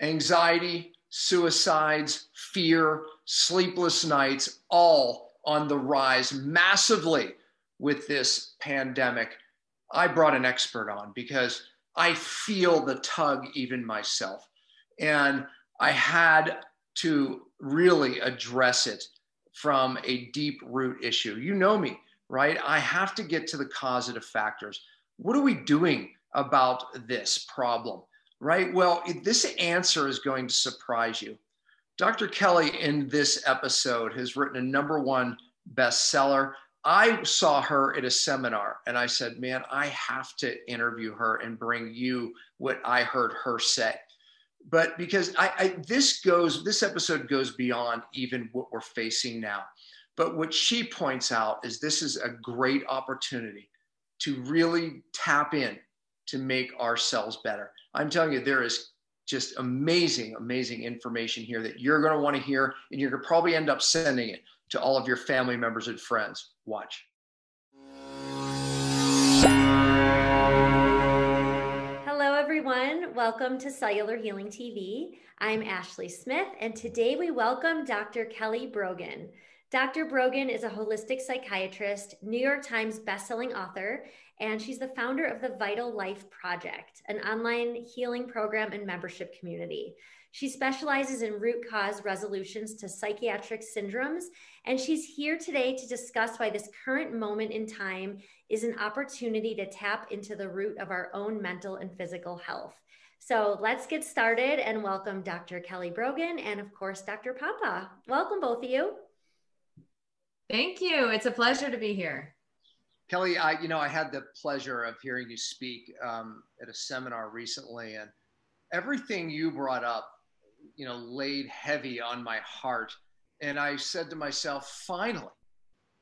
Anxiety, suicides, fear, sleepless nights, all on the rise massively with this pandemic. I brought an expert on because I feel the tug even myself. And I had to really address it from a deep root issue. You know me, right? I have to get to the causative factors. What are we doing about this problem, right? Well, this answer is going to surprise you. Dr. Kelly, in this episode, has written a number one bestseller. I saw her at a seminar and I said, Man, I have to interview her and bring you what I heard her say. But because I, I, this goes, this episode goes beyond even what we're facing now. But what she points out is this is a great opportunity to really tap in to make ourselves better. I'm telling you, there is just amazing, amazing information here that you're going to want to hear, and you're going to probably end up sending it to all of your family members and friends. Watch. Hello, everyone. Welcome to Cellular Healing TV. I'm Ashley Smith, and today we welcome Dr. Kelly Brogan. Dr. Brogan is a holistic psychiatrist, New York Times bestselling author, and she's the founder of the Vital Life Project, an online healing program and membership community. She specializes in root cause resolutions to psychiatric syndromes, and she's here today to discuss why this current moment in time is an opportunity to tap into the root of our own mental and physical health. So let's get started and welcome Dr. Kelly Brogan and, of course, Dr. Pompa. Welcome, both of you. Thank you. It's a pleasure to be here. Kelly, I you know I had the pleasure of hearing you speak um, at a seminar recently, and everything you brought up, you know, laid heavy on my heart. And I said to myself, finally,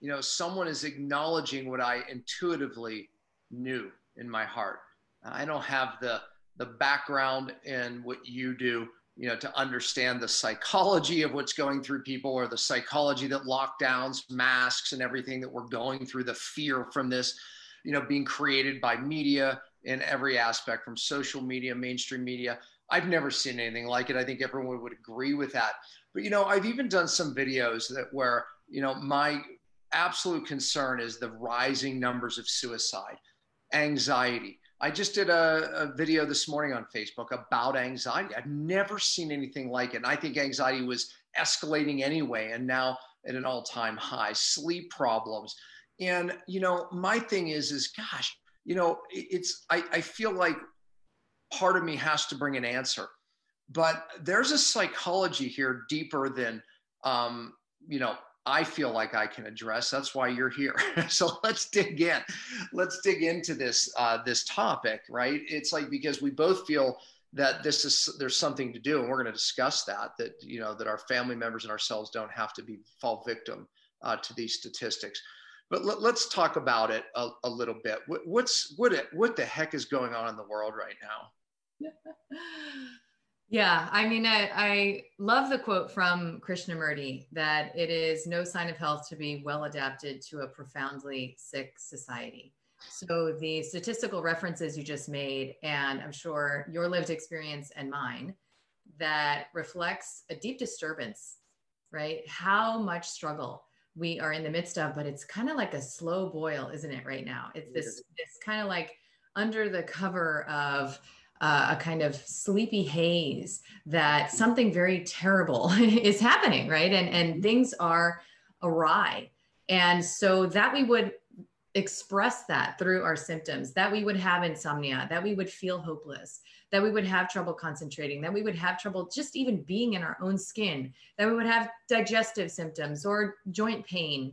you know, someone is acknowledging what I intuitively knew in my heart. I don't have the the background in what you do, you know, to understand the psychology of what's going through people or the psychology that lockdowns, masks, and everything that we're going through, the fear from this, you know, being created by media in every aspect from social media, mainstream media. I've never seen anything like it. I think everyone would agree with that. But, you know, I've even done some videos that where, you know, my absolute concern is the rising numbers of suicide, anxiety, I just did a, a, video this morning on Facebook about anxiety. I've never seen anything like it. And I think anxiety was escalating anyway, and now at an all-time high. Sleep problems, and you know, my thing is, is gosh, you know, it's I, I feel like part of me has to bring an answer, but there's a psychology here deeper than um, you know I feel like I can address. That's why you're here. so let's dig in. Let's dig into this uh, this topic, right? It's like because we both feel that this is there's something to do, and we're going to discuss that. That you know that our family members and ourselves don't have to be fall victim uh, to these statistics. But let, us talk about it a, a little bit. What, what's what it, what the heck is going on in the world right now? Yeah, I mean, I, I, love the quote from Krishnamurti that it is no sign of health to be well adapted to a profoundly sick society. So, the statistical references you just made, and I'm sure your lived experience and mine, that reflects a deep disturbance, right? How much struggle we are in the midst of, but it's kind of like a slow boil, isn't it, right now? It's this, this kind of like under the cover of, uh, a kind of sleepy haze that something very terrible is happening, right? And and mm-hmm. things are awry. And so that we would express that through our symptoms, that we would have insomnia, that we would feel hopeless, that we would have trouble concentrating, that we would have trouble just even being in our own skin, that we would have digestive symptoms or joint pain,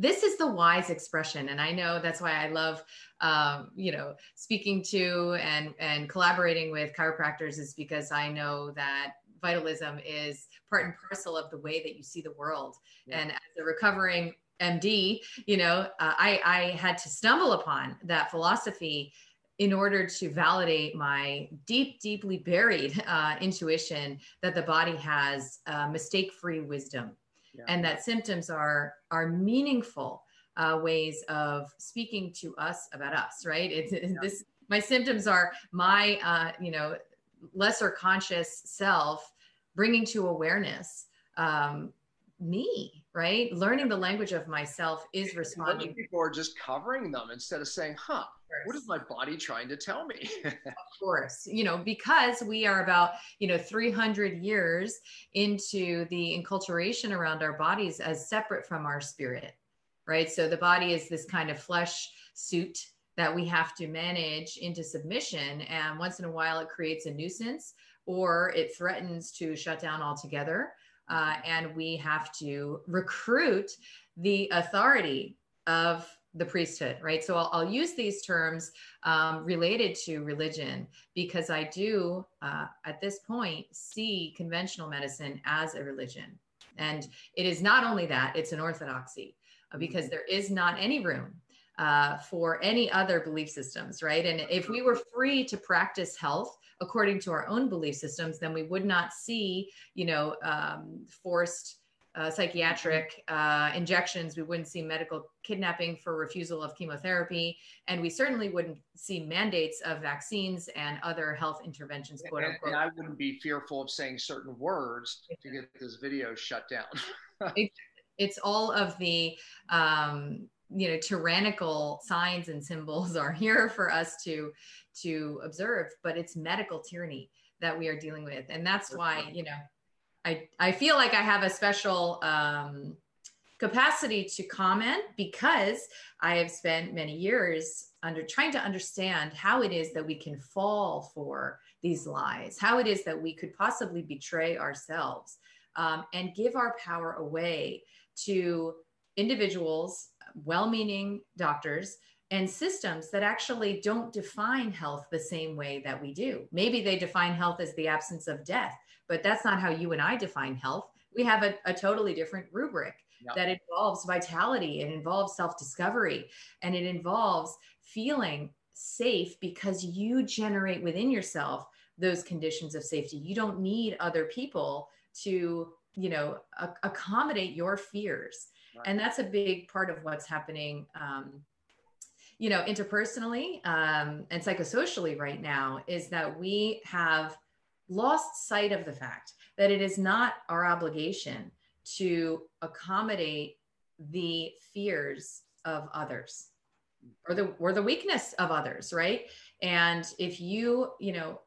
this is the wise expression and i know that's why i love um, you know speaking to and and collaborating with chiropractors is because i know that vitalism is part and parcel of the way that you see the world yeah. and as a recovering md you know uh, i i had to stumble upon that philosophy in order to validate my deep, deeply buried uh, intuition that the body has uh, mistake free wisdom yeah. and that symptoms are are meaningful uh, ways of speaking to us about us right it's yeah. this my symptoms are my uh, you know lesser conscious self bringing to awareness um, me, right? Learning the language of myself is responding. People are just covering them instead of saying, huh, what is my body trying to tell me? of course, you know, because we are about, you know, 300 years into the enculturation around our bodies as separate from our spirit, right? So the body is this kind of flesh suit that we have to manage into submission. And once in a while, it creates a nuisance or it threatens to shut down altogether. Uh, and we have to recruit the authority of the priesthood, right? So I'll, I'll use these terms um, related to religion because I do, uh, at this point, see conventional medicine as a religion. And it is not only that, it's an orthodoxy uh, because there is not any room uh, for any other belief systems, right? And if we were free to practice health according to our own belief systems, then we would not see, you know, um, forced uh, psychiatric uh, injections. We wouldn't see medical kidnapping for refusal of chemotherapy. And we certainly wouldn't see mandates of vaccines and other health interventions, quote and, unquote. And I wouldn't be fearful of saying certain words to get this video shut down. it's all of the, um, you know, tyrannical signs and symbols are here for us to to observe, but it's medical tyranny that we are dealing with. And that's why, you know, I, I feel like I have a special um, capacity to comment because I have spent many years under trying to understand how it is that we can fall for these lies, how it is that we could possibly betray ourselves um, and give our power away to individuals, well meaning doctors, and systems that actually don't define health the same way that we do. Maybe they define health as the absence of death, but that's not how you and I define health. We have a, a totally different rubric yep. that involves vitality, it involves self discovery, and it involves feeling safe because you generate within yourself those conditions of safety. You don't need other people to, you know, a- accommodate your fears. Right. And that's a big part of what's happening um, you know, interpersonally um, and psychosocially right now is that we have lost sight of the fact that it is not our obligation to accommodate the fears of others or the or the weakness of others right and if you you know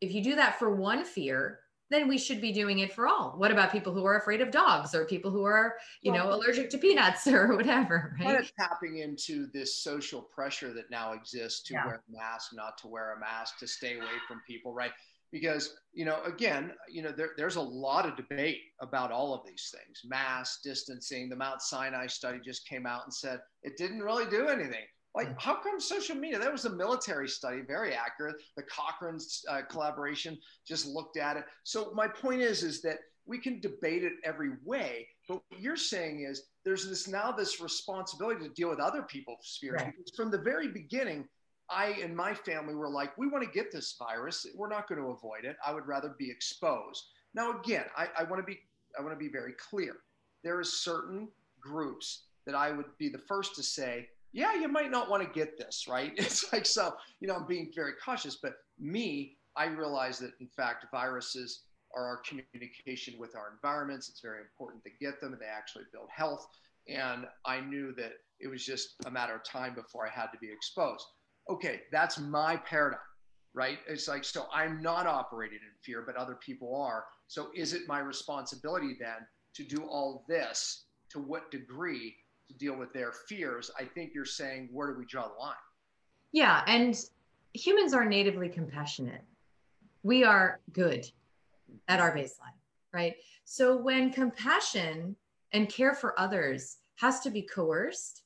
if you do that for one fear then we should be doing it for all. What about people who are afraid of dogs or people who are, you well, know, allergic to peanuts or whatever, right? Kind of tapping into this social pressure that now exists to yeah. wear a mask, not to wear a mask, to stay away from people, right? Because, you know, again, you know, there, there's a lot of debate about all of these things, mask, distancing. The Mount Sinai study just came out and said it didn't really do anything. Like, how come social media? That was a military study, very accurate. The Cochrane's uh, collaboration just looked at it. So my point is, is that we can debate it every way, but what you're saying is there's this now this responsibility to deal with other people's fears. Right. Because from the very beginning, I and my family were like, we want to get this virus. We're not going to avoid it. I would rather be exposed. Now, again, I, I want to be I want to be very clear. There are certain groups that I would be the first to say yeah, you might not want to get this, right? It's like, so, you know, I'm being very cautious, but me, I realize that in fact, viruses are our communication with our environments. It's very important to get them and they actually build health. And I knew that it was just a matter of time before I had to be exposed. Okay, that's my paradigm, right? It's like, so I'm not operating in fear, but other people are. So is it my responsibility then to do all this? To what degree to deal with their fears, I think you're saying, where do we draw the line? Yeah. And humans are natively compassionate. We are good at our baseline, right? So when compassion and care for others has to be coerced,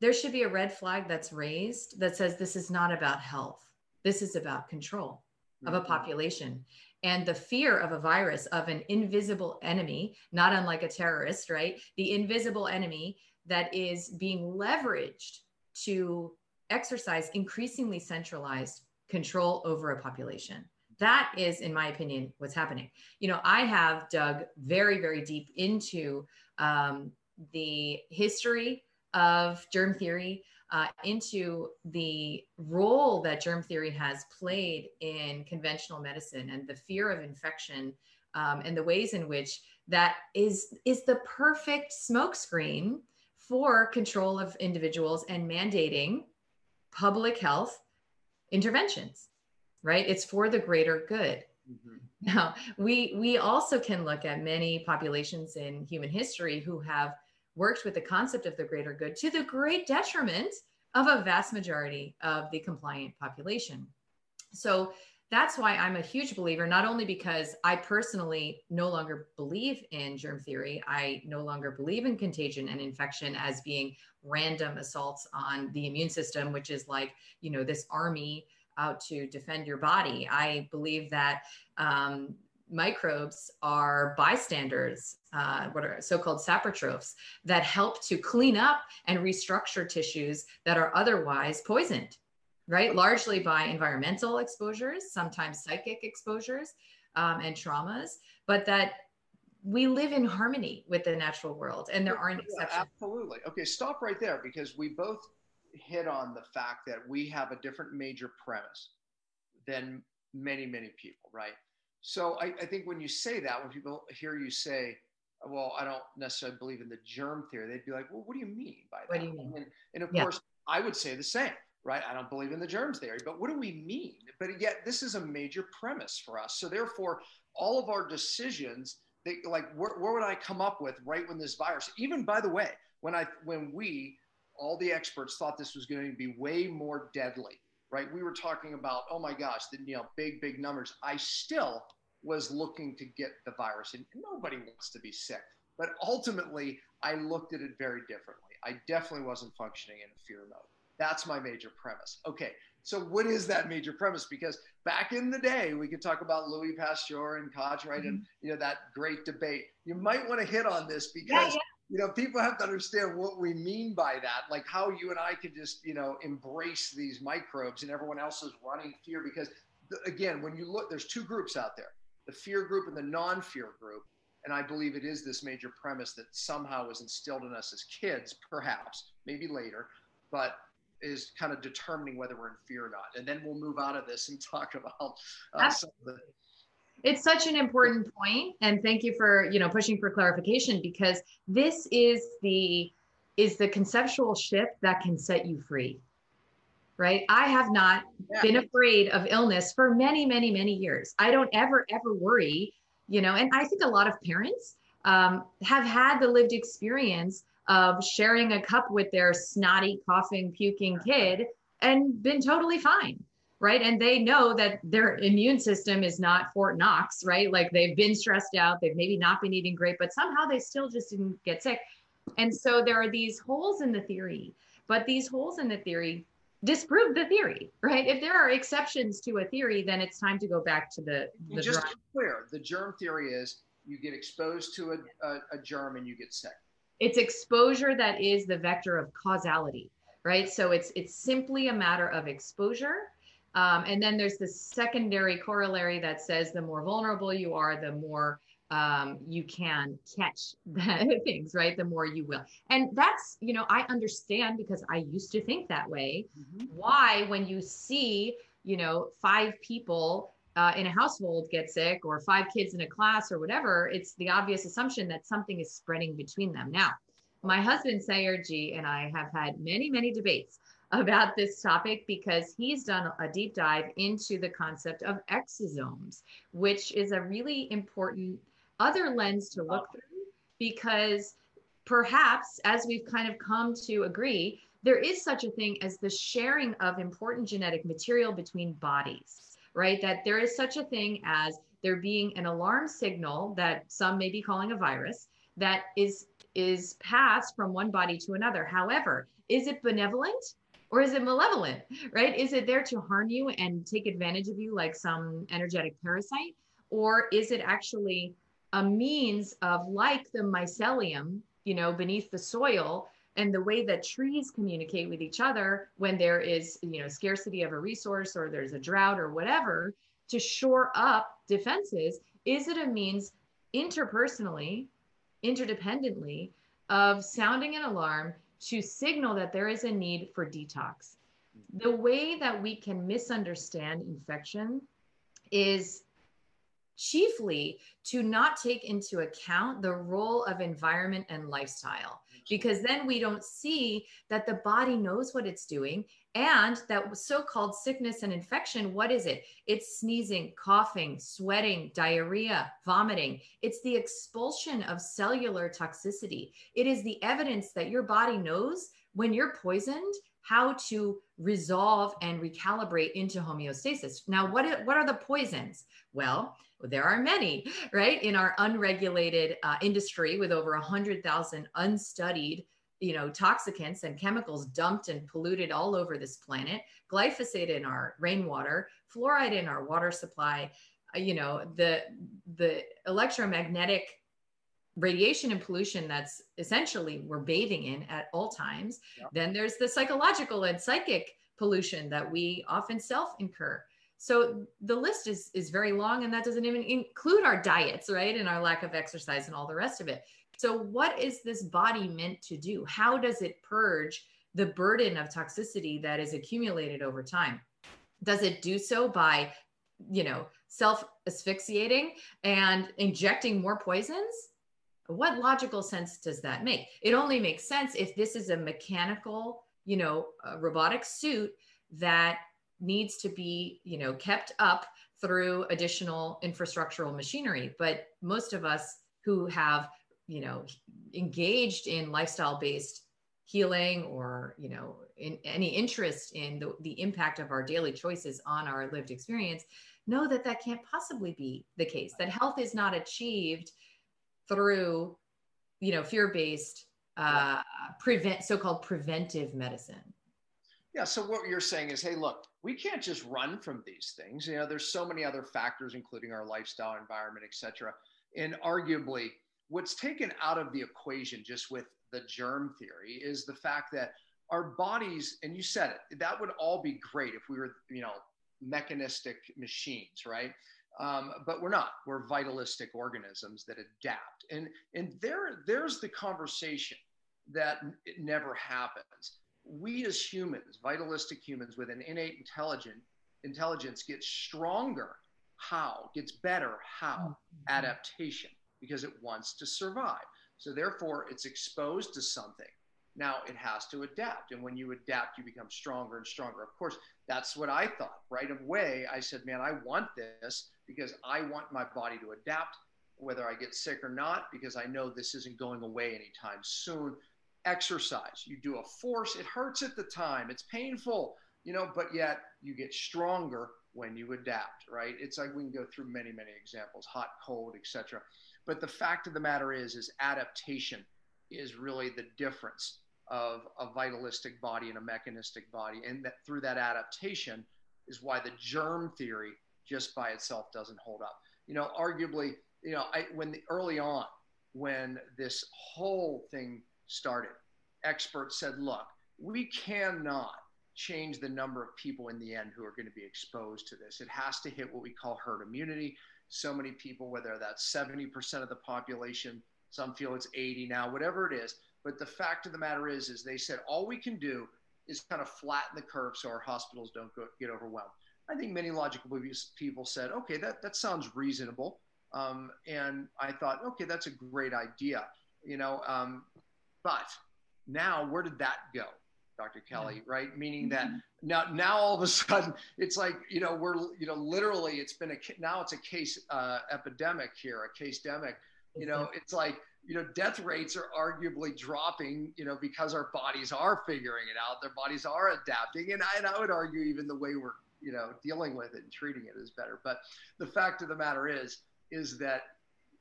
there should be a red flag that's raised that says this is not about health. This is about control of a mm-hmm. population and the fear of a virus of an invisible enemy not unlike a terrorist right? The invisible enemy that is being leveraged to exercise increasingly centralized control over a population. That is in my opinion what's happening. You know i have dug very very deep into um, the history of germ theory uh, into the role that germ theory has played in conventional medicine and the fear of infection um, and the ways in which that is is the perfect smokescreen for control of individuals and mandating public health interventions right it's for the greater good mm-hmm. now we we also can look at many populations in human history who have worked with the concept of the greater good to the great detriment of a vast majority of the compliant population. So that's why I'm a huge believer, not only because I personally no longer believe in germ theory, I no longer believe in contagion and infection as being random assaults on the immune system, which is like, you know, this army out to defend your body. I believe that um, microbes are bystanders, uh, what are so-called saprotrophs that help to clean up and restructure tissues that are otherwise poisoned, right? Largely by environmental exposures, sometimes psychic exposures um, and traumas, but that we live in harmony with the natural world and there aren't exceptions. Absolutely. Okay, stop right there because we both hit on the fact that we have a different major premise than many, many people, right? So I, I, think when you say that, when people hear you say, well, I don't necessarily believe in the germ theory, they'd be like, well, what do you mean by that? What do you mean? And, and of yeah. course, I would say the same, right? I don't believe in the germ theory, but what do we mean? But yet, this is a major premise for us. So therefore, all of our decisions, they, like, where, where would I come up with right when this virus? Even by the way, when I when we all the experts thought this was going to be way more deadly right? We were talking about, oh my gosh, the you know big big numbers. I still was looking to get the virus, and nobody wants to be sick. But ultimately, I looked at it very differently. I definitely wasn't functioning in a fear mode. That's my major premise. Okay, so what is that major premise? Because back in the day, we could talk about Louis Pasteur and Koch, right? Mm-hmm. And you know that great debate. You might want to hit on this because yeah, yeah you know, people have to understand what we mean by that, like how you and I can just, you know, embrace these microbes and everyone else is running fear. Because again, when you look, there's two groups out there the fear group and the non fear group. And I believe it is this major premise that somehow was instilled in us as kids, perhaps, maybe later, but is kind of determining whether we're in fear or not. And then we'll move out of this and talk about uh, some of the it's such an important point and thank you for you know pushing for clarification because this is the is the conceptual shift that can set you free right? I have not yeah. been afraid of illness for many many many years. I don't ever ever worry you know and i think a lot of parents um, have had the lived experience of sharing a cup with their snotty coughing puking kid and been totally fine right? And they know that their immune system is not Fort Knox, right? Like they've been stressed out, they've maybe not been eating great, but somehow they still just didn't get sick. And so there are these holes in the theory, but these holes in the theory disprove the theory, right? If there are exceptions to a theory, then it's time to go back to the, the just to be clear, the germ theory is you get exposed to a, a, a germ and you get sick. It's exposure that is the vector of causality, right? So it's it's simply a matter of exposure um, and then there's the secondary corollary that says the more vulnerable you are, the more um, you can catch the things, right? The more you will. And that's, you know, I understand because I used to think that way. Mm-hmm. Why, when you see, you know, five people uh, in a household get sick or five kids in a class or whatever, it's the obvious assumption that something is spreading between them. Now, my husband, Sayer Ji, and I have had many, many debates about this topic because he's done a deep dive into the concept of exosomes, which is a really important other lens to look through because perhaps as we've kind of come to agree, there is such a thing as the sharing of important genetic material between bodies, right? That there is such a thing as there being an alarm signal that some may be calling a virus that is is passed from one body to another. However, is it benevolent? Or is it malevolent right? Is it there to harm you and take advantage of you like some energetic parasite? Or is it actually a means of like the mycelium you know beneath the soil and the way that trees communicate with each other when there is you know scarcity of a resource or there's a drought or whatever to shore up defenses is it a means interpersonally interdependently of sounding an alarm to signal that there is a need for detox. The way that we can misunderstand infection is chiefly to not take into account the role of environment and lifestyle because then we don't see that the body knows what it's doing and that so-called sickness and infection what is it? It's sneezing coughing sweating diarrhea vomiting. It's the expulsion of cellular toxicity. It is the evidence that your body knows when you're poisoned how to resolve and recalibrate into homeostasis now what, what are the poisons well there are many, right? In our unregulated uh, industry with over a 100,000 unstudied you know toxicants and chemicals dumped and polluted all over this planet glyphosate in our rainwater fluoride in our water supply uh, you know the the electromagnetic radiation and pollution that's essentially we're bathing in at all times yep. then there's the psychological and psychic pollution that we often self incur so the list is is very long, and that doesn't even include our diets, right, and our lack of exercise and all the rest of it. So what is this body meant to do? How does it purge the burden of toxicity that is accumulated over time? Does it do so by, you know, self asphyxiating and injecting more poisons? What logical sense does that make? It only makes sense if this is a mechanical, you know, robotic suit that needs to be you know kept up through additional infrastructural machinery but most of us who have you know engaged in lifestyle based healing or you know in any interest in the, the impact of our daily choices on our lived experience know that that can't possibly be the case that health is not achieved through you know fear based uh, prevent so-called preventive medicine yeah. So what you're saying is, hey, look, we can't just run from these things. You know, there's so many other factors, including our lifestyle, environment, et cetera. And arguably, what's taken out of the equation just with the germ theory is the fact that our bodies, and you said it, that would all be great if we were, you know, mechanistic machines, right? Um, but we're not. We're vitalistic organisms that adapt, and and there there's the conversation that it never happens we as humans, vitalistic humans with an innate intelligent intelligence, get stronger. How? Gets better. How? Mm-hmm. Adaptation, because it wants to survive. So therefore, it's exposed to something. Now it has to adapt. And when you adapt, you become stronger and stronger. Of course, that's what I thought. Right away, I said, man, I want this because I want my body to adapt, whether I get sick or not, because I know this isn't going away anytime soon exercise. You do a force, it hurts at the time, it's painful, you know, but yet you get stronger when you adapt, right? It's like we can go through many, many examples, hot, cold, etc. But the fact of the matter is, is adaptation is really the difference of a vitalistic body and a mechanistic body. And that through that adaptation is why the germ theory just by itself doesn't hold up. You know, arguably, you know, I, when the, early on, when this whole thing started, experts said, look, we cannot change the number of people in the end who are going to be exposed to this. It has to hit what we call herd immunity. So many people, whether that's 70% of the population, some feel it's 80 now, whatever it is. But the fact of the matter is, is they said all we can do is kind of flatten the curve so our hospitals don't go, get overwhelmed. I think many logical people said, okay, that, that sounds reasonable. Um, and I thought, okay, that's a great idea. You know, um, but now, where did that go, Dr. Kelly? Right? Meaning that mm-hmm. now, now all of a sudden, it's like you know we're you know literally it's been a now it's a case uh, epidemic here, a case demic. You know, it's like you know death rates are arguably dropping. You know because our bodies are figuring it out, their bodies are adapting, and I, and I would argue even the way we're you know dealing with it and treating it is better. But the fact of the matter is is that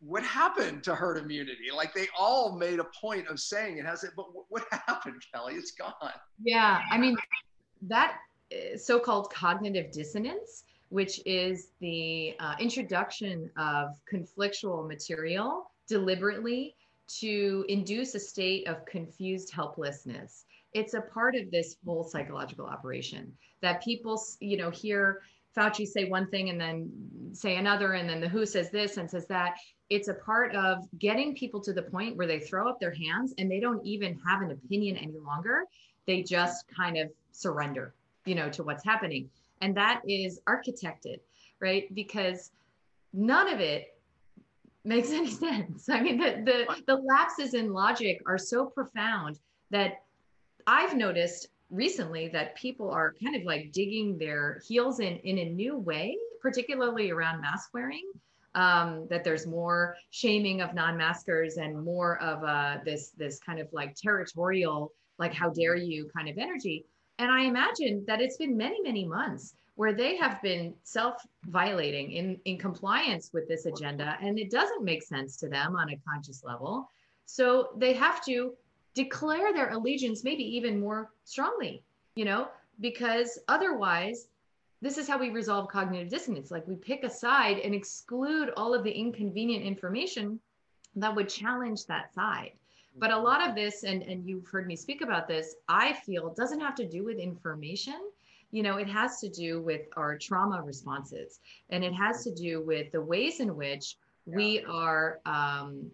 what happened to herd immunity? Like they all made a point of saying it has it, but what happened, Kelly? It's gone. Yeah, I mean that uh, so-called cognitive dissonance, which is the uh, introduction of conflictual material deliberately to induce a state of confused helplessness. It's a part of this whole psychological operation that people, you know, hear Fauci say one thing and then say another, and then the WHO says this and says that. It's a part of getting people to the point where they throw up their hands and they don't even have an opinion any longer. They just kind of surrender, you know, to what's happening. And that is architected, right? Because none of it makes any sense. I mean, the, the, the lapses in logic are so profound that I've noticed recently that people are kind of like digging their heels in in a new way, particularly around mask wearing. Um, that there's more shaming of non-maskers and more of uh, this this kind of like territorial, like how dare you kind of energy. And I imagine that it's been many many months where they have been self-violating in in compliance with this agenda, and it doesn't make sense to them on a conscious level. So they have to declare their allegiance maybe even more strongly, you know, because otherwise, this is how we resolve cognitive dissonance. Like we pick a side and exclude all of the inconvenient information that would challenge that side. But a lot of this, and, and you've heard me speak about this, I feel doesn't have to do with information. You know, it has to do with our trauma responses, and it has to do with the ways in which we are um,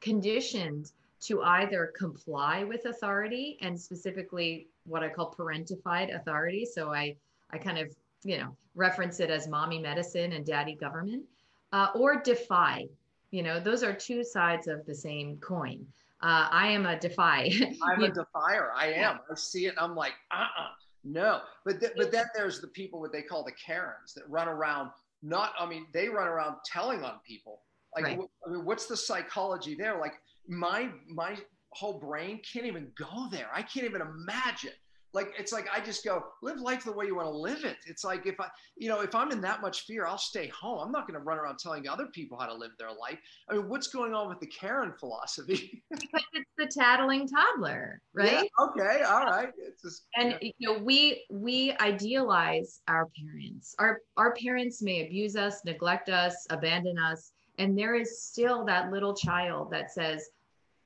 conditioned to either comply with authority and specifically what I call parentified authority. So I, I kind of, you know, reference it as mommy medicine and daddy government, uh, or defy. You know, those are two sides of the same coin. Uh, I am a defy. I'm a defier. I am. I see it. I'm like, uh uh no. But, th- but then there's the people, what they call the Karens that run around, not, I mean, they run around telling on people. Like, right. I mean, what's the psychology there? Like, my my whole brain can't even go there. I can't even imagine. Like it's like I just go live life the way you want to live it. It's like if I, you know, if I'm in that much fear, I'll stay home. I'm not going to run around telling other people how to live their life. I mean, what's going on with the Karen philosophy? because it's the tattling toddler, right? Yeah, okay, all right. It's just, and you know, we we idealize our parents. Our our parents may abuse us, neglect us, abandon us and there is still that little child that says,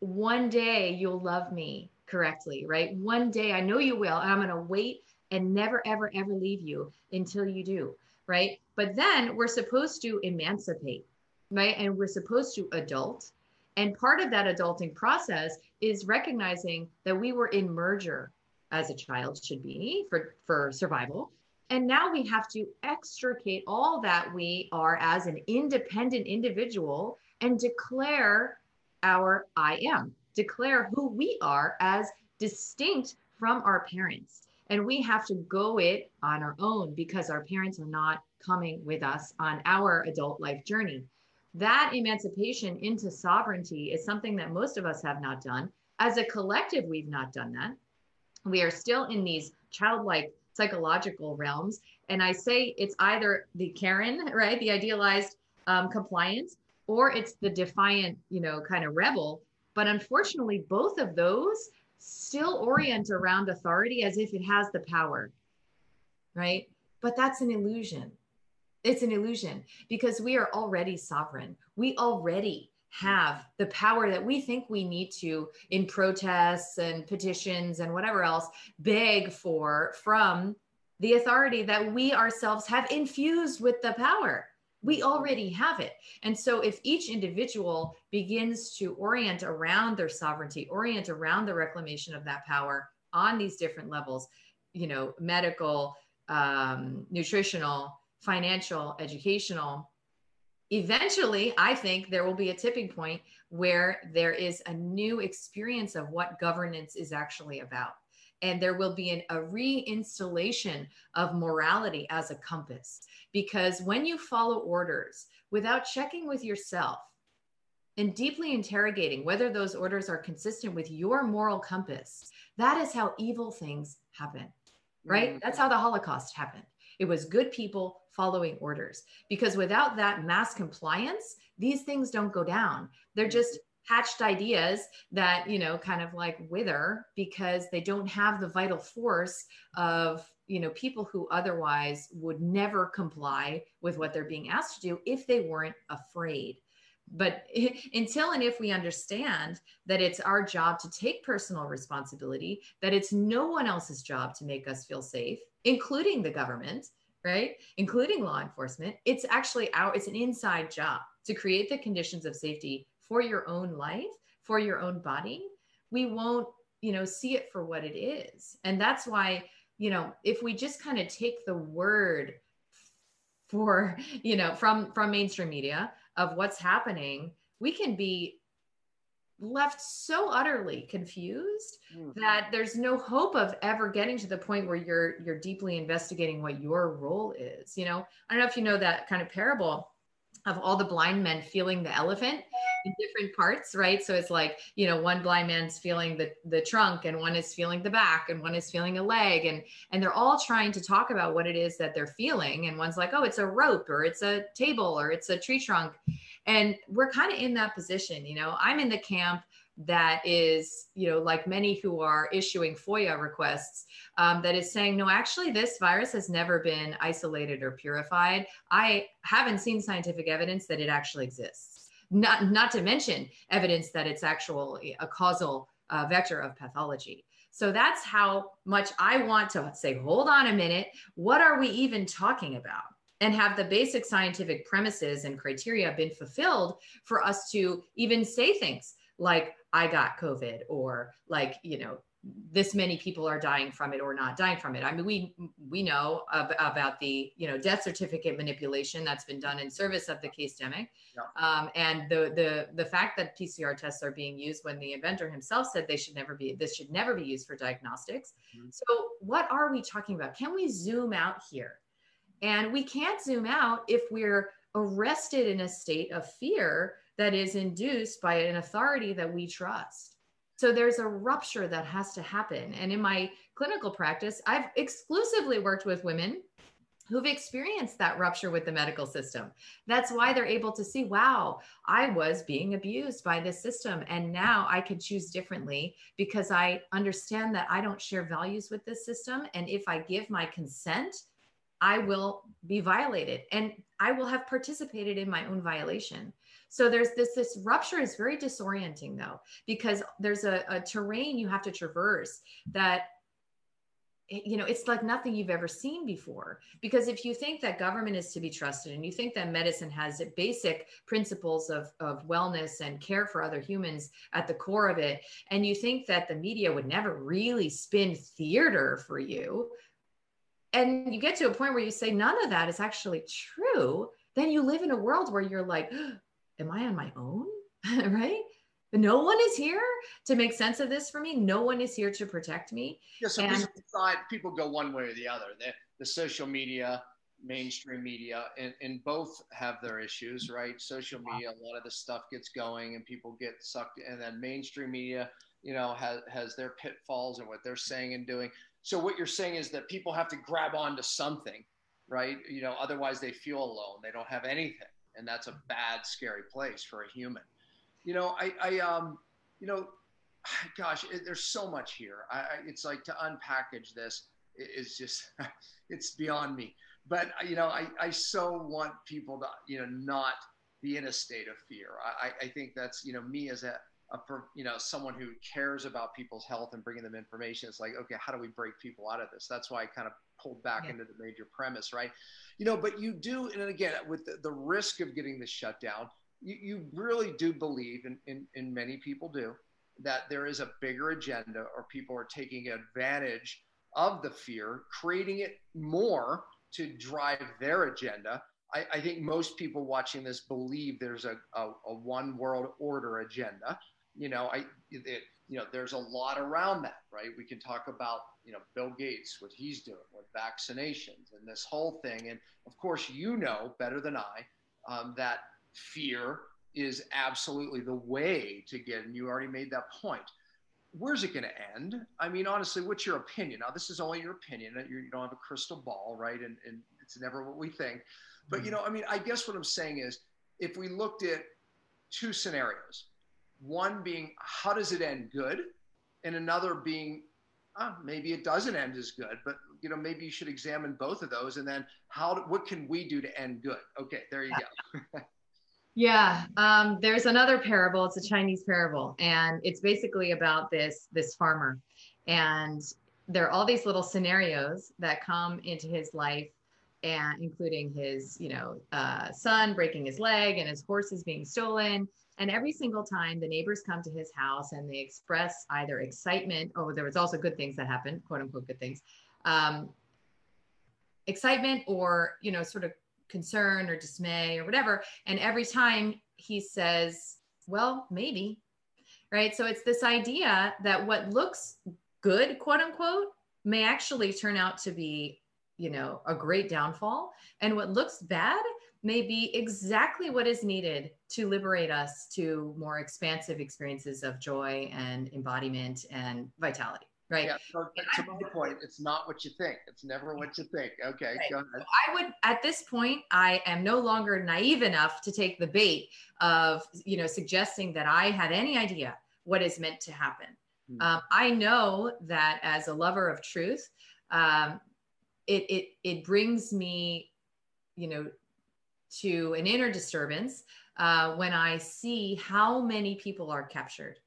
one day you'll love me correctly, right? One day I know you will, and I'm going to wait and never, ever, ever leave you until you do, right? But then we're supposed to emancipate, right? And we're supposed to adult. And part of that adulting process is recognizing that we were in merger as a child should be for, for survival and now we have to extricate all that we are as an independent individual and declare our I am, declare who we are as distinct from our parents. And we have to go it on our own because our parents are not coming with us on our adult life journey. That emancipation into sovereignty is something that most of us have not done. As a collective, we've not done that. We are still in these childlike psychological realms. And I say it's either the Karen, right, the idealized um, compliance, or it's the defiant, you know, kind of rebel. But unfortunately, both of those still orient around authority as if it has the power, right? But that's an illusion. It's an illusion because we are already sovereign. We already have the power that we think we need to in protests and petitions and whatever else beg for from the authority that we ourselves have infused with the power. We already have it. And so, if each individual begins to orient around their sovereignty, orient around the reclamation of that power on these different levels, you know, medical, um, nutritional, financial, educational, eventually i think there will be a tipping point where there is a new experience of what governance is actually about. And there will be an, a reinstallation of morality as a compass. Because when you follow orders without checking with yourself and deeply interrogating whether those orders are consistent with your moral compass that is how evil things happen right? Mm-hmm. that's how the holocaust happened it was good people following orders. Because without that mass compliance, these things don't go down. They're just hatched ideas that, you know, kind of like wither because they don't have the vital force of, you know, people who otherwise would never comply with what they're being asked to do if they weren't afraid but until and if we understand that it's our job to take personal responsibility, that it's no one else's job to make us feel safe, including the government, right? Including law enforcement. It's actually our, it's an inside job to create the conditions of safety for your own life, for your own body. We won't, you know, see it for what it is. And that's why, you know, if we just kind of take the word for, you know, from from mainstream media of what's happening, we can be left so utterly confused mm-hmm. that there's no hope of ever getting to the point where you're you're deeply investigating what your role is you know? I don't know if you know that kind of parable of all the blind men feeling the elephant in different parts right? So it's like you know one blind man's feeling the the trunk and one is feeling the back and one is feeling a leg and and they're all trying to talk about what it is that they're feeling and one's like oh it's a rope or it's a table or it's a tree trunk and we're kind of in that position you know i'm in the camp that is, you know, like many who are issuing FOIA requests, um, that is saying, no, actually, this virus has never been isolated or purified. I haven't seen scientific evidence that it actually exists. Not, not to mention evidence that it's actually a causal uh, vector of pathology. So that's how much I want to say, hold on a minute, what are we even talking about? And have the basic scientific premises and criteria been fulfilled for us to even say things like I got COVID or like, you know, this many people are dying from it or not dying from it. I mean, we we know ab- about the you know death certificate manipulation that's been done in service of the case demic, yeah. um, and the the the fact that PCR tests are being used when the inventor himself said they should never be this should never be used for diagnostics. Mm-hmm. So what are we talking about? Can we zoom out here? And we can't zoom out if we're arrested in a state of fear that is induced by an authority that we trust. So there's a rupture that has to happen. And in my clinical practice, I've exclusively worked with women who've experienced that rupture with the medical system. That's why they're able to see, wow, I was being abused by this system. And now I can choose differently because I understand that I don't share values with this system. And if I give my consent, I will be violated and I will have participated in my own violation. So there's this this rupture is very disorienting though because there's a, a terrain you have to traverse that you know it's like nothing you've ever seen before because if you think that government is to be trusted and you think that medicine has basic principles of, of wellness and care for other humans at the core of it and you think that the media would never really spin theater for you and you get to a point where you say none of that is actually true then you live in a world where you're like am I on my own? right? No one is here to make sense of this for me. No one is here to protect me. Yeah, so and, decide, people go one way or the other. The, the social media, mainstream media, and, and both have their issues, right? Social media, a lot of the stuff gets going and people get sucked, and then mainstream media, you know, has, has their pitfalls and what they're saying and doing. So what you're saying is that people have to grab onto something, right? You know, otherwise they feel alone. They don't have anything and that's a bad, scary place for a human. You know, I, I um, you know, gosh, it, there's so much here. I, I, it's like to unpackage this is just, it's beyond me. But you know, I, I so want people to, you know, not be in a state of fear. I, I think that's, you know, me as a, a, you know, someone who cares about people's health and bringing them information. It's like, okay, how do we break people out of this? That's why I kind of pulled back yeah. into the major premise, right? You know, but you do, and again, with the, the risk of getting this shut down, you, you really do believe, and, and, and many people do, that there is a bigger agenda or people are taking advantage of the fear, creating it more to drive their agenda. I, I think most people watching this believe there's a, a, a one world order agenda. You know, I, it, you know, there's a lot around that, right? We can talk about, you know, Bill Gates, what he's doing with vaccinations and this whole thing. And of course, you know better than I um, that fear is absolutely the way to get, and you already made that point. Where's it going to end? I mean, honestly, what's your opinion? Now, this is only your opinion. You don't have a crystal ball, right? And, and it's never what we think. But, you mm-hmm. know, I mean, I guess what I'm saying is if we looked at two scenarios, one being how does it end good, and another being ah, maybe it doesn't end as good, but you know maybe you should examine both of those, and then how what can we do to end good? Okay, there you go. yeah, um, there's another parable. It's a Chinese parable, and it's basically about this this farmer, and there are all these little scenarios that come into his life and including his, you know, uh, son breaking his leg and his horses being stolen. And every single time the neighbors come to his house and they express either excitement, oh, there was also good things that happened, quote unquote, good things, um, excitement or, you know, sort of concern or dismay or whatever. And every time he says, well, maybe, right? So it's this idea that what looks good, quote unquote, may actually turn out to be, you know, a great downfall. And what looks bad may be exactly what is needed to liberate us to more expansive experiences of joy and embodiment and vitality right? Yeah. So to my point, it's not what you think. It's never what you think. Okay, right. go ahead. So I would, at this point, I am no longer naive enough to take the bait of, you know, suggesting that I had any idea what is meant to happen. Hmm. Um, I know that as a lover of truth, um, it it it brings me, you know, to an inner disturbance uh, when I see how many people are captured,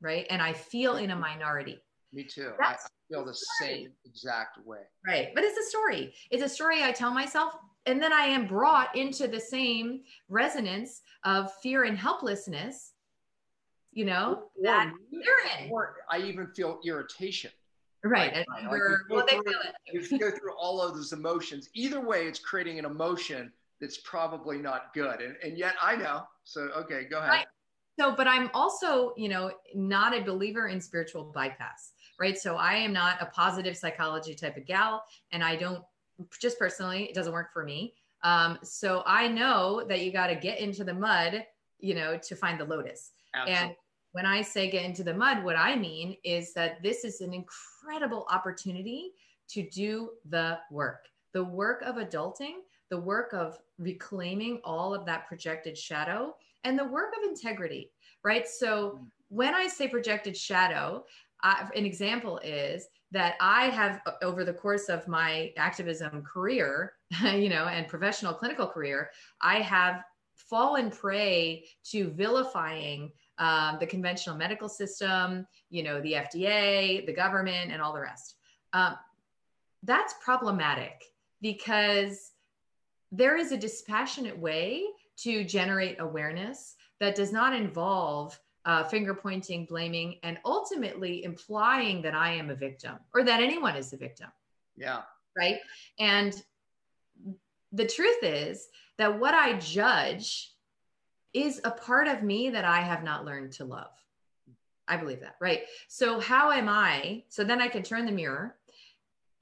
right? And I feel in a minority. Me too. I, I feel the same exact way. Right. But it's a story. It's a story I tell myself. And then I am brought into the same resonance of fear and helplessness, you know, or, that you're in. Or I even feel irritation. Right. right. Like you, well, through, you go through all of those emotions. Either way, it's creating an emotion that's probably not good. And, and yet I know. So, okay, go ahead. Right. So, but I'm also, you know, not a believer in spiritual bypass, right? So I am not a positive psychology type of gal, and I don't, just personally, it doesn't work for me. Um, so I know that you got to get into the mud, you know, to find the lotus. Absolutely. And when I say get into the mud, what I mean is that this is an incredible opportunity to do the work, the work of adulting, the work of reclaiming all of that projected shadow and the work of integrity, right? So mm. when I say projected shadow, uh, an example is that I have over the course of my activism career, you know, and professional clinical career, I have fallen prey to vilifying um, the conventional medical system, you know, the FDA, the government, and all the rest. Um, that's problematic because there is a dispassionate way to generate awareness that does not involve uh, finger pointing, blaming, and ultimately implying that I am a victim or that anyone is a victim. Yeah. Right. And the truth is that what I judge is a part of me that I have not learned to love. I believe that. Right. So, how am I? So then I can turn the mirror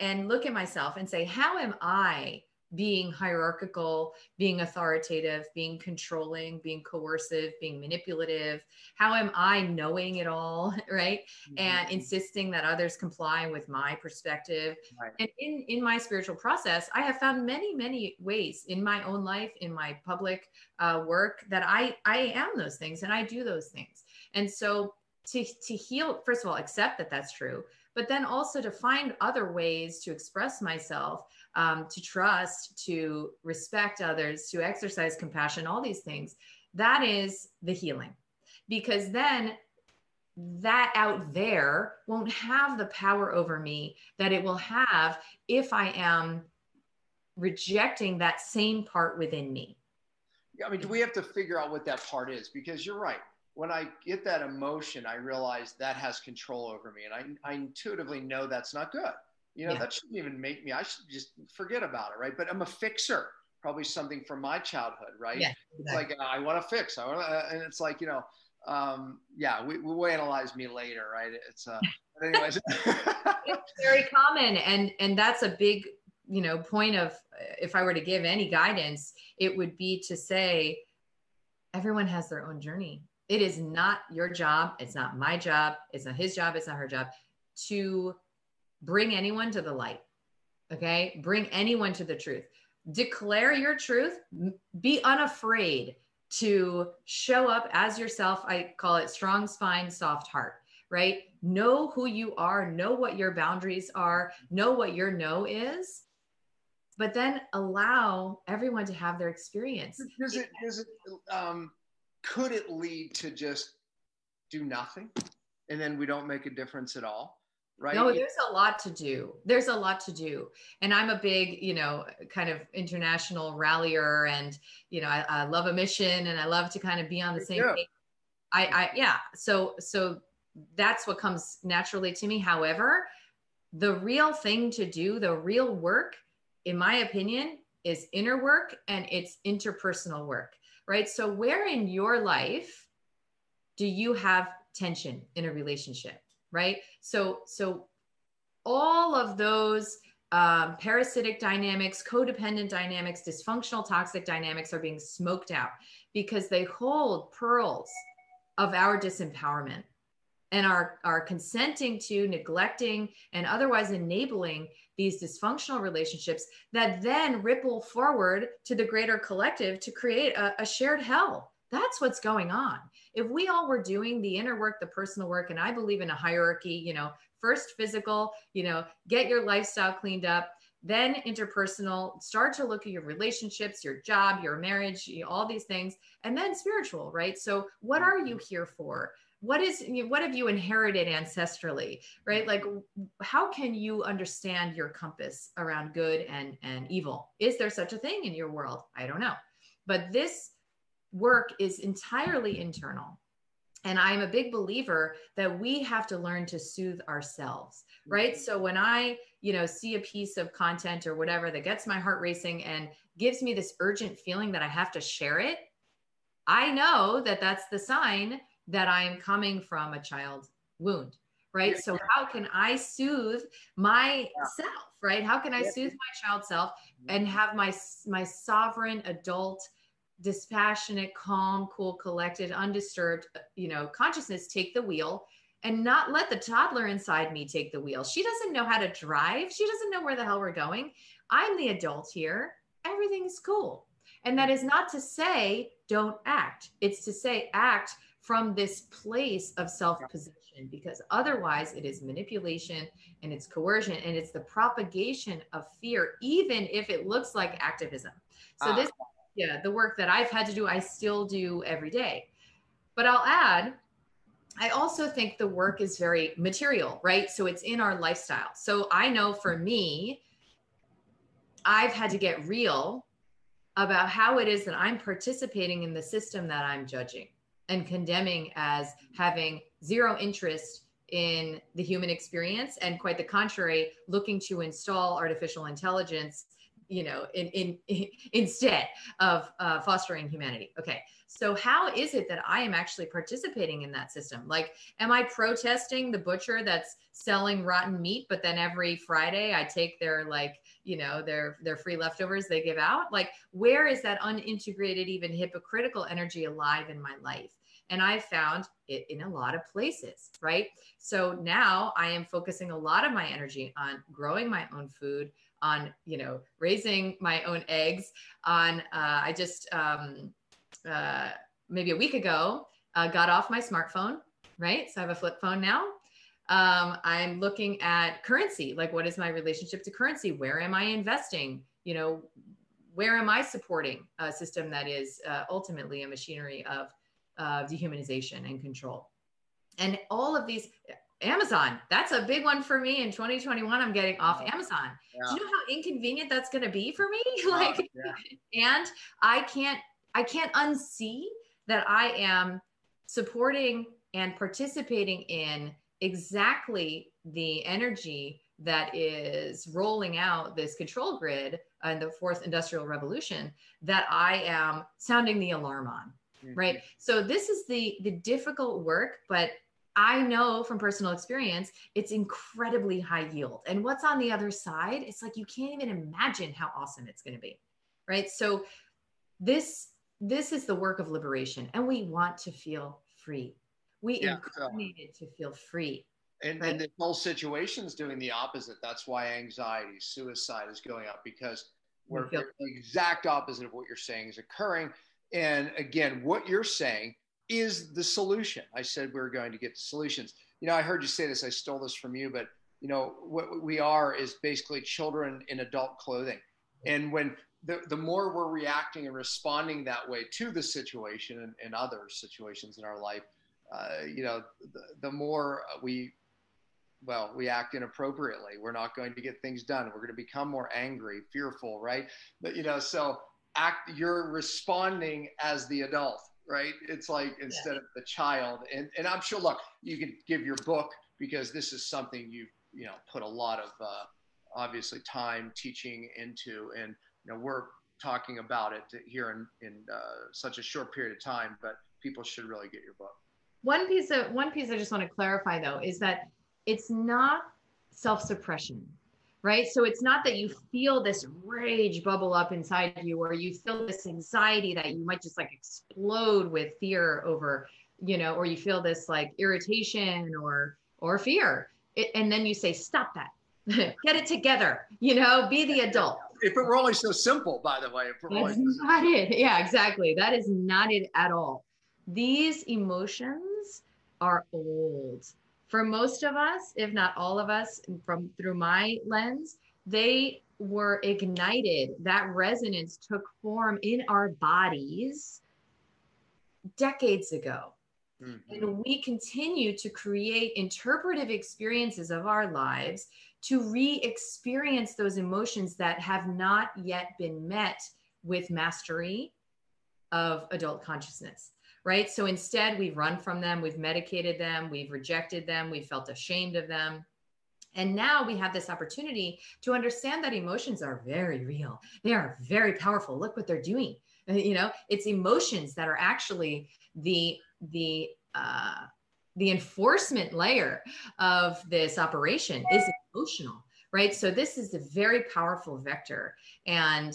and look at myself and say, how am I being hierarchical, being authoritative, being controlling, being coercive, being manipulative? How am I knowing it all, right? Mm-hmm. And insisting that others comply with my perspective. Right. And in, in my spiritual process, I have found many, many ways in my own life, in my public uh, work, that I, I am those things and I do those things. And so to, to heal, first of all, accept that that's true, but then also to find other ways to express myself um, to trust, to respect others, to exercise compassion, all these things. That is the healing. Because then that out there won't have the power over me that it will have if I am rejecting that same part within me. I mean, do we have to figure out what that part is? Because you're right. When I get that emotion, I realize that has control over me. And I, I intuitively know that's not good. You know, yeah. that shouldn't even make me, I should just forget about it, right? But I'm a fixer, probably something from my childhood, right? Yeah, exactly. It's like, uh, I want to fix, I want to, uh, and it's like, you know, um, yeah, we, we will analyze me later, right? It's, uh, anyways. it's very common. And, and that's a big, you know, point of, if I were to give any guidance, it would be to say, everyone has their own journey. It is not your job. It's not my job. It's not his job. It's not her job to bring anyone to the light. Okay. Bring anyone to the truth. Declare your truth. Be unafraid to show up as yourself. I call it strong spine, soft heart, right? Know who you are, know what your boundaries are, know what your no is, but then allow everyone to have their experience. Does it, does it, um, could it lead to just do nothing and then we don't make a difference at all? Right? No, there's a lot to do. There's a lot to do. And I'm a big, you know, kind of international rallier and, you know, I, I love a mission and I love to kind of be on the same page. I, I, yeah. So, so that's what comes naturally to me. However, the real thing to do, the real work, in my opinion, is inner work and it's interpersonal work, right? So, where in your life do you have tension in a relationship? Right? So, so all of those um, parasitic dynamics, codependent dynamics, dysfunctional toxic dynamics are being smoked out because they hold pearls of our disempowerment and are, are consenting to neglecting and otherwise enabling these dysfunctional relationships that then ripple forward to the greater collective to create a, a shared hell that's what's going on. If we all were doing the inner work, the personal work, and I believe in a hierarchy, you know, first physical, you know, get your lifestyle cleaned up, then interpersonal, start to look at your relationships, your job, your marriage, all these things, and then spiritual, right? So, what are you here for? What is what have you inherited ancestrally, right? Like, how can you understand your compass around good and and evil? Is there such a thing in your world? I don't know, but this work is entirely internal. And I'm a big believer that we have to learn to soothe ourselves, right? Mm-hmm. So when I, you know, see a piece of content or whatever that gets my heart racing and gives me this urgent feeling that I have to share it, I know that that's the sign that I am coming from a child wound, right? So how can I soothe myself, right? How can I soothe my child self and mm-hmm. have my my sovereign adult dispassionate, calm, cool, collected, undisturbed, you know, consciousness take the wheel and not let the toddler inside me take the wheel. She doesn't know how to drive. She doesn't know where the hell we're going. I'm the adult here. Everything's cool. And that is not to say don't act. It's to say act from this place of self possession because otherwise it is manipulation and it's coercion and it's the propagation of fear, even if it looks like activism. So, uh, this yeah the work that i've had to do i still do every day. But i'll add i also think the work is very material right? So it's in our lifestyle. So i know for me i've had to get real about how it is that i'm participating in the system that i'm judging and condemning as having zero interest in the human experience and quite the contrary looking to install artificial intelligence you know, in, in, in instead of uh, fostering humanity. Okay. So how is it that I am actually participating in that system? Like, am I protesting the butcher that's selling rotten meat, but then every Friday I take their like, you know, their their free leftovers they give out? Like, where is that unintegrated, even hypocritical energy alive in my life? And I found it in a lot of places, right? So now I am focusing a lot of my energy on growing my own food, on you know raising my own eggs on uh, i just um, uh, maybe a week ago uh, got off my smartphone right? So i have a flip phone now. Um, i'm looking at currency like what is my relationship to currency? Where am i investing? You know where am i supporting a system that is uh, ultimately a machinery of dehumanization and control? And all of these Amazon. That's a big one for me in 2021. I'm getting off Amazon. Yeah. Do you know how inconvenient that's going to be for me? like, oh, yeah. and I can't, I can't unsee that I am supporting and participating in exactly the energy that is rolling out this control grid and the fourth industrial revolution that I am sounding the alarm on. Mm-hmm. Right. So this is the the difficult work, but I know from personal experience, it's incredibly high yield. And what's on the other side, it's like you can't even imagine how awesome it's going to be. Right. So this this is the work of liberation and we want to feel free. We yeah, incarnated so. to feel free. And, right? and the whole situation is doing the opposite. That's why anxiety, suicide is going up because we're the exact opposite of what you're saying is occurring. And again, what you're saying is the solution. I said we are going to get solutions. You know, I heard you say this. I stole this from you, but you know what we are is basically children in adult clothing. And when the, the more we're reacting and responding that way to the situation and, and other situations in our life, uh, you know, the, the more we well, we act inappropriately. We're not going to get things done. We're going to become more angry, fearful, right? But you know, so act. You're responding as the adult, right? It's like instead yeah. of the child. And and I'm sure. Look, you can give your book because this is something you've you know put a lot of uh, obviously time teaching into, and you know we're talking about it here in in uh, such a short period of time, but people should really get your book. One piece of one piece I just want to clarify though is that it's not self-suppression right? So it's not that you feel this rage bubble up inside you or you feel this anxiety that you might just like explode with fear over you know or you feel this like irritation or or fear. It, and then you say stop that. Get it together you know be the adult. If it were only so simple by the way if it That's not it. Yeah exactly. That is not it at all. These emotions are old for most of us, if not all of us, from through my lens, they were ignited. That resonance took form in our bodies decades ago. Mm-hmm. And we continue to create interpretive experiences of our lives to re experience those emotions that have not yet been met with mastery of adult consciousness right? So instead, we've run from them, we've medicated them, we've rejected them, we've felt ashamed of them. And now we have this opportunity to understand that emotions are very real. They are very powerful. Look what they're doing. You know, it's emotions that are actually the the uh, the enforcement layer of this operation is emotional, right? So this is a very powerful vector, and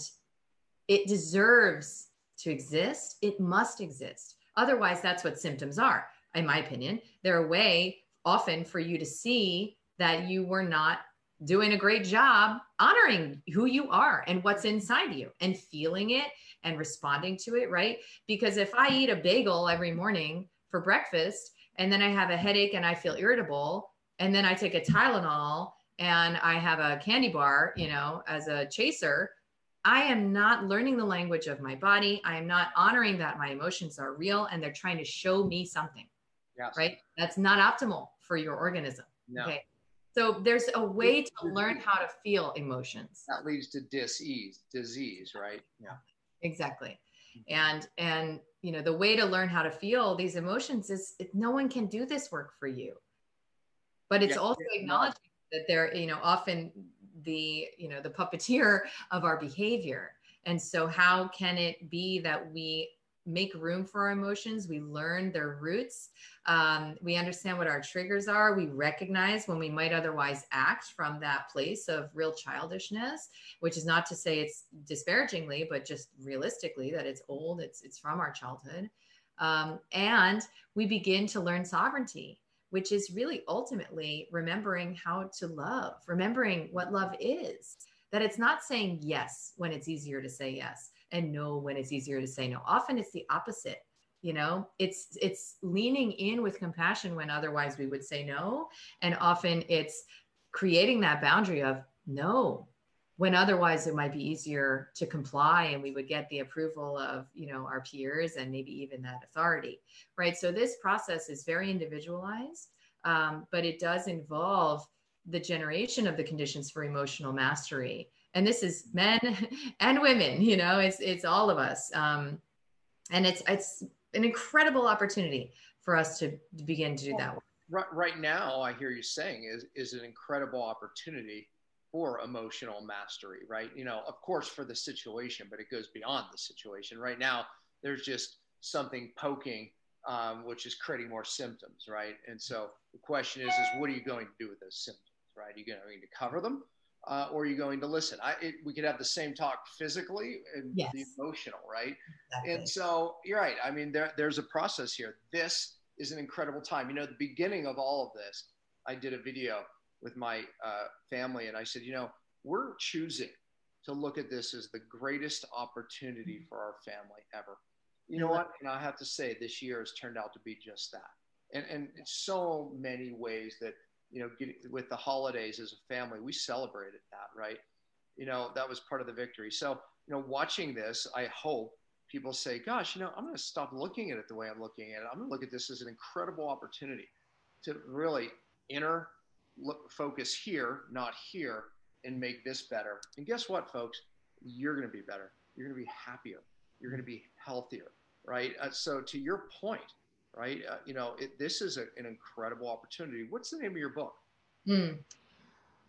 it deserves to exist. It must exist. Otherwise, that's what symptoms are, in my opinion. They're a way often for you to see that you were not doing a great job honoring who you are and what's inside you and feeling it and responding to it, right? Because if I eat a bagel every morning for breakfast and then I have a headache and I feel irritable, and then I take a Tylenol and I have a candy bar, you know, as a chaser, I am not learning the language of my body. I am not honoring that my emotions are real and they're trying to show me something. Yes. Right? That's not optimal for your organism. No. Okay. So there's a way to learn how to feel emotions. That leads to disease, disease, right? Yeah. Exactly. Mm-hmm. And and you know, the way to learn how to feel these emotions is no one can do this work for you. But it's yeah. also acknowledging that they're, you know, often the you know the puppeteer of our behavior. And so how can it be that we make room for our emotions? We learn their roots. Um, we understand what our triggers are. We recognize when we might otherwise act from that place of real childishness which is not to say it's disparagingly but just realistically that it's old it's it's from our childhood. Um, and we begin to learn sovereignty which is really ultimately remembering how to love, remembering what love is. That it's not saying yes when it's easier to say yes and no when it's easier to say no. Often it's the opposite. You know, it's it's leaning in with compassion when otherwise we would say no. And often it's creating that boundary of no, when otherwise it might be easier to comply and we would get the approval of you know our peers and maybe even that authority right? So this process is very individualized um, but it does involve the generation of the conditions for emotional mastery. And this is men and women you know it's it's all of us. Um, and it's it's an incredible opportunity for us to, begin to do that right, right now i hear you saying is is an incredible opportunity for emotional mastery, right? You know, of course, for the situation, but it goes beyond the situation. Right now, there's just something poking, um, which is creating more symptoms, right? And so the question is, is what are you going to do with those symptoms, right? Are you going to cover them, uh, or are you going to listen? I, it, we could have the same talk physically and yes. the emotional, right? Exactly. And so you're right. I mean, there, there's a process here. This is an incredible time. You know, the beginning of all of this, I did a video with my uh, family, and I said, you know, we're choosing to look at this as the greatest opportunity for our family ever. You know what? And I have to say, this year has turned out to be just that. And and in so many ways that you know, get, with the holidays as a family, we celebrated that, right? You know, that was part of the victory. So, you know, watching this, I hope people say, gosh, you know, I'm going to stop looking at it the way I'm looking at it. I'm going to look at this as an incredible opportunity to really enter look, focus here, not here, and make this better. And guess what, folks? You're going to be better. You're going to be happier. You're going to be healthier, right? Uh, so, to your point, right? Uh, you know, it, this is a, an incredible opportunity. What's the name of your book? Hmm.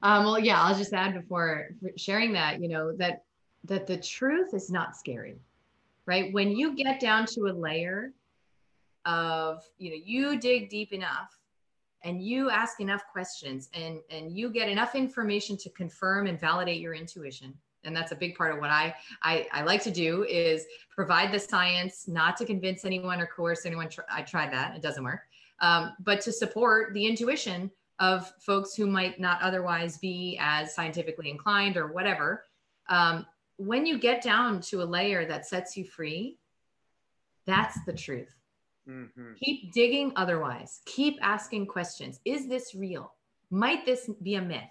Um, well, yeah, I'll just add before sharing that, you know, that that the truth is not scary, right? When you get down to a layer of, you know, you dig deep enough and you ask enough questions and and you get enough information to confirm and validate your intuition. And that's a big part of what I, I i like to do is provide the science not to convince anyone or coerce anyone. I tried that. It doesn't work. Um, but to support the intuition of folks who might not otherwise be as scientifically inclined or whatever um, when you get down to a layer that sets you free that's the truth Mm-hmm. Keep digging otherwise. Keep asking questions. Is this real? Might this be a myth?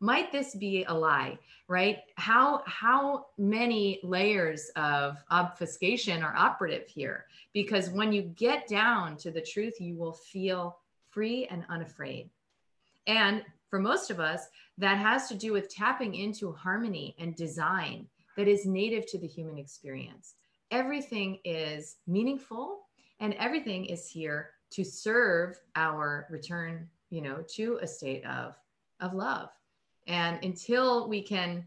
Might this be a lie? Right? How how many layers of obfuscation are operative here? Because when you get down to the truth, you will feel free and unafraid. And for most of us, that has to do with tapping into harmony and design that is native to the human experience. Everything is meaningful and everything is here to serve our return you know to a state of of love. And until we can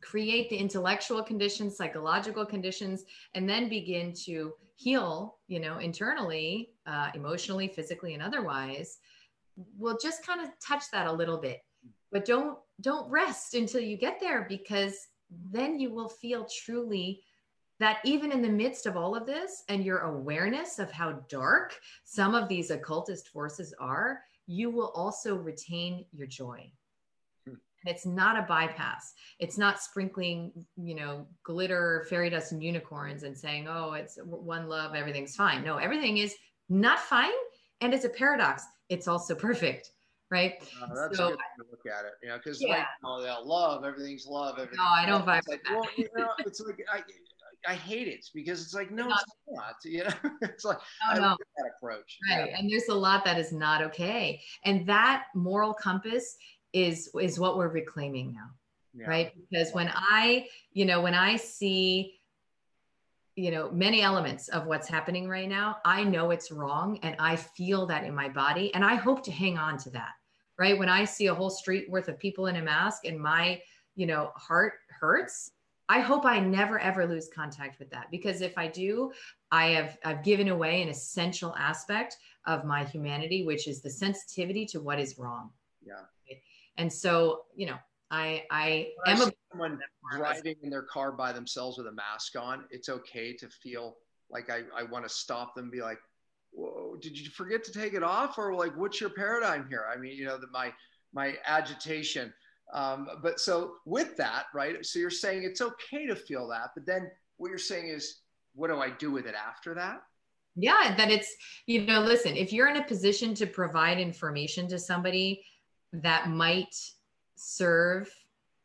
create the intellectual conditions psychological conditions and then begin to heal you know internally uh, emotionally physically and otherwise we'll just kind of touch that a little bit. But don't don't rest until you get there because then you will feel truly that even in the midst of all of this and your awareness of how dark some of these occultist forces are, you will also retain your joy. And it's not a bypass. It's not sprinkling, you know, glitter, fairy dust, and unicorns and saying, oh, it's one love, everything's fine. No, everything is not fine. And it's a paradox. It's also perfect right? Uh, that's so, a good way to look at it, you know, because yeah. like, oh, yeah, love, everything's love. Everything's no, I don't vibe like, well, you know, it's like I, I hate it because it's like no, it's not. You know, it's like no, no. that approach. Right, yeah. and there's a lot that is not okay, and that moral compass is is what we're reclaiming now, yeah. right? Because when I, you know, when I see you know many elements of what's happening right now i know it's wrong and i feel that in my body and i hope to hang on to that right when i see a whole street worth of people in a mask and my you know heart hurts I hope I never ever lose contact with that because if I do, I have I've given away an essential aspect of my humanity, which is the sensitivity to what is wrong. Yeah. And so, you know, I I when am I someone driving in their car by themselves with a mask on. It's okay to feel like I, I want to stop them, be like, Whoa, did you forget to take it off? Or like, what's your paradigm here? I mean, you know, the, my my agitation um, but so with that, right? So you're saying it's okay to feel that, but then what you're saying is, what do I do with it after that? Yeah, that it's, you know, listen, if you're in a position to provide information to somebody that might serve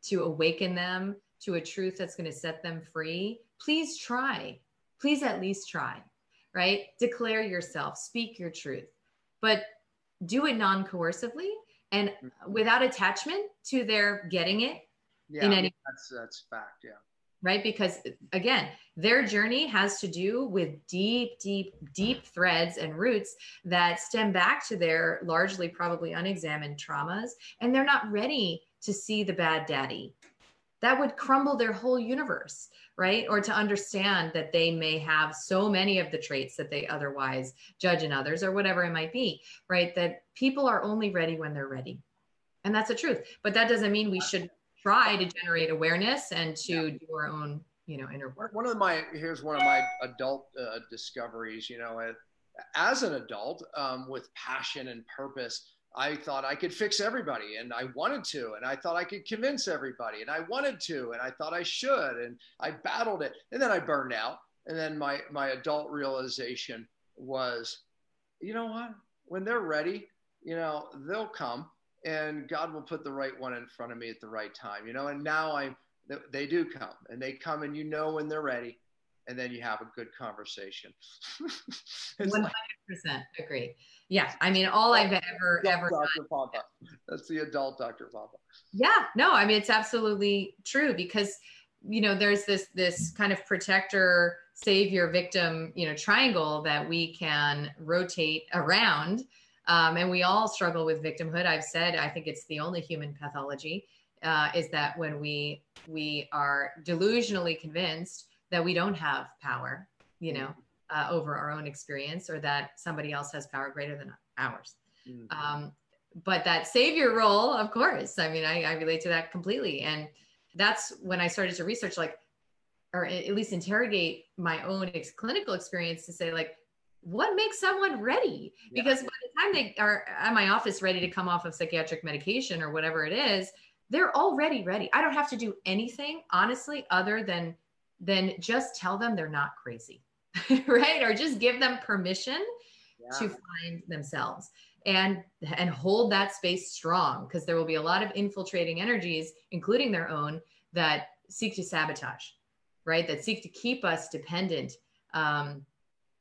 to awaken them to a truth that's going to set them free, please try. Please at least try, right? Declare yourself, speak your truth, but do it non coercively and mm-hmm. without attachment to their getting it yeah, in any that's that's fact yeah. Right? Because again their journey has to do with deep deep deep threads and roots that stem back to their largely probably unexamined traumas and they're not ready to see the bad daddy. That would crumble their whole universe right? Or to understand that they may have so many of the traits that they otherwise judge in others or whatever it might be, right? That people are only ready when they're ready. And that's the truth. But that doesn't mean we should try to generate awareness and to yeah. do our own, you know, inner work. One of my, here's one of my adult uh, discoveries, you know, as an adult um, with passion and purpose, I thought I could fix everybody and I wanted to, and I thought I could convince everybody and I wanted to, and I thought I should, and I battled it. And then I burned out. And then my, my adult realization was, you know what? When they're ready, you know, they'll come and God will put the right one in front of me at the right time, you know, and now I, they do come and they come and you know when they're ready and then you have a good conversation. 100%. agree. Yeah, I mean, all I've ever ever Dr. Pompa. That's the adult Dr. Pompa. Yeah, no, I mean it's absolutely true because you know there's this this kind of protector, savior, victim, you know, triangle that we can rotate around, um, and we all struggle with victimhood. I've said I think it's the only human pathology uh, is that when we we are delusionally convinced that we don't have power, you know, uh, over our own experience, or that somebody else has power greater than ours. Mhm. Um, but that savior role, of course, I mean, I, I relate to that completely. And that's when I started to research, like, or at least interrogate my own ex- clinical experience to say, like, what makes someone ready? Yeah. Because by the time they are at my office ready to come off of psychiatric medication or whatever it is, they're already ready. I don't have to do anything, honestly, other than than just tell them they're not crazy, right? Or just give them permission Yeah. to find themselves and and hold that space strong because there will be a lot of infiltrating energies including their own that seek to sabotage right that seek to keep us dependent um,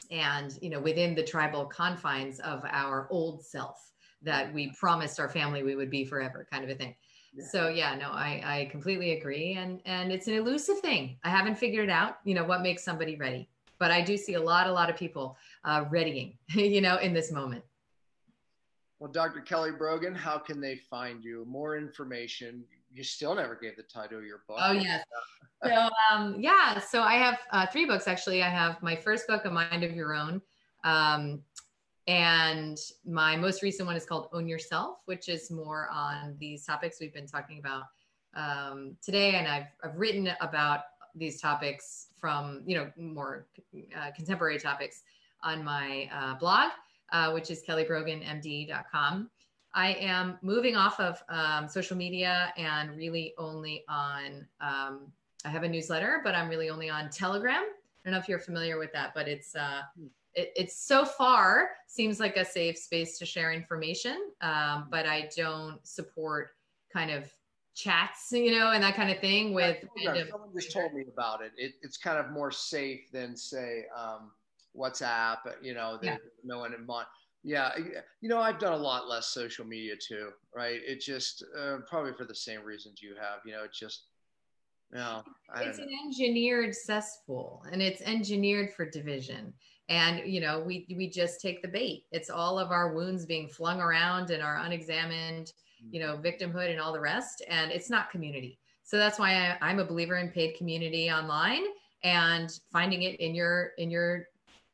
and you know within the tribal confines of our old self that we promised our family we would be forever kind of a thing Yeah. so yeah no i i completely agree and and it's an elusive thing i haven't figured it out you know what makes somebody ready but i do see a lot a lot of people uh readying you know in this moment Well, Dr. Kelly Brogan, how can they find you? More information. You still never gave the title of your book. Oh yes. So um, yeah, so I have uh, three books actually. I have my first book, A Mind of Your Own, um, and my most recent one is called Own Yourself, which is more on these topics we've been talking about um, today. And I've I've written about these topics from you know more uh, contemporary topics on my uh, blog, uh, which is kellybroganmd.com. I am moving off of um, social media and really only on. Um, I have a newsletter, but I'm really only on Telegram. I don't know if you're familiar with that, but it's uh, it, it's so far seems like a safe space to share information. Um, but I don't support kind of chats, you know, and that kind of thing with. Yeah, Someone just told me about it. it. It's kind of more safe than say um, WhatsApp. You know, Yeah. no one in mind. Yeah, you know, I've done a lot less social media too, right? It just uh, probably for the same reasons you have. You know, it just, I it's an engineered cesspool and it's engineered for division and you know we we just take the bait. It's all of our wounds being flung around and our unexamined you know victimhood and all the rest. And it's not community. So that's why I, i'm a believer in paid community online and finding it in your in your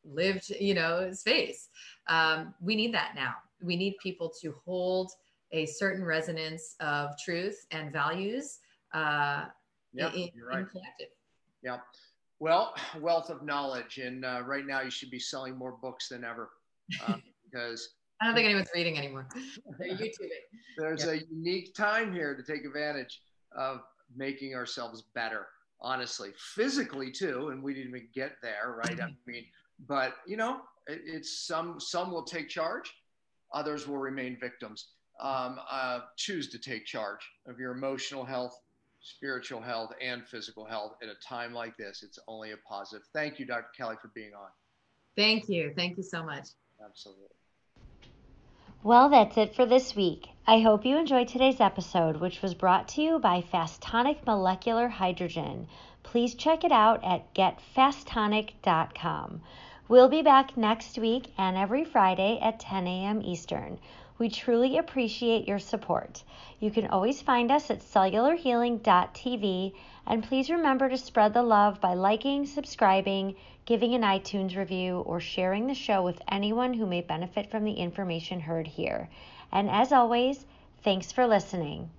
lived you know space. Um, we need that now. We need people to hold a certain resonance of truth and values uh, Yeah, in, you're right. in collective. Yeah. Well, wealth of knowledge, and uh, right now you should be selling more books than ever uh, because I don't think anyone's reading anymore. They're YouTubing. there's a unique time here to take advantage of making ourselves better. Honestly, physically too, and we didn't even get there, right? I mean, but you know, it, it's some some will take charge, others will remain victims. Um, uh, choose to take charge of your emotional health, spiritual health, and physical health at a time like this. It's only a positive. Thank you, Dr. Kelly, for being on. Thank you. Thank you so much. Absolutely. Well, that's it for this week. I hope you enjoyed today's episode, which was brought to you by Fastonic Molecular Hydrogen. Please check it out at getfastonic.com. We'll be back next week and every Friday at 10 a.m. Eastern. We truly appreciate your support. You can always find us at cellularhealing.tv and please remember to spread the love by liking, subscribing, giving an iTunes review, or sharing the show with anyone who may benefit from the information heard here. And as always, thanks for listening.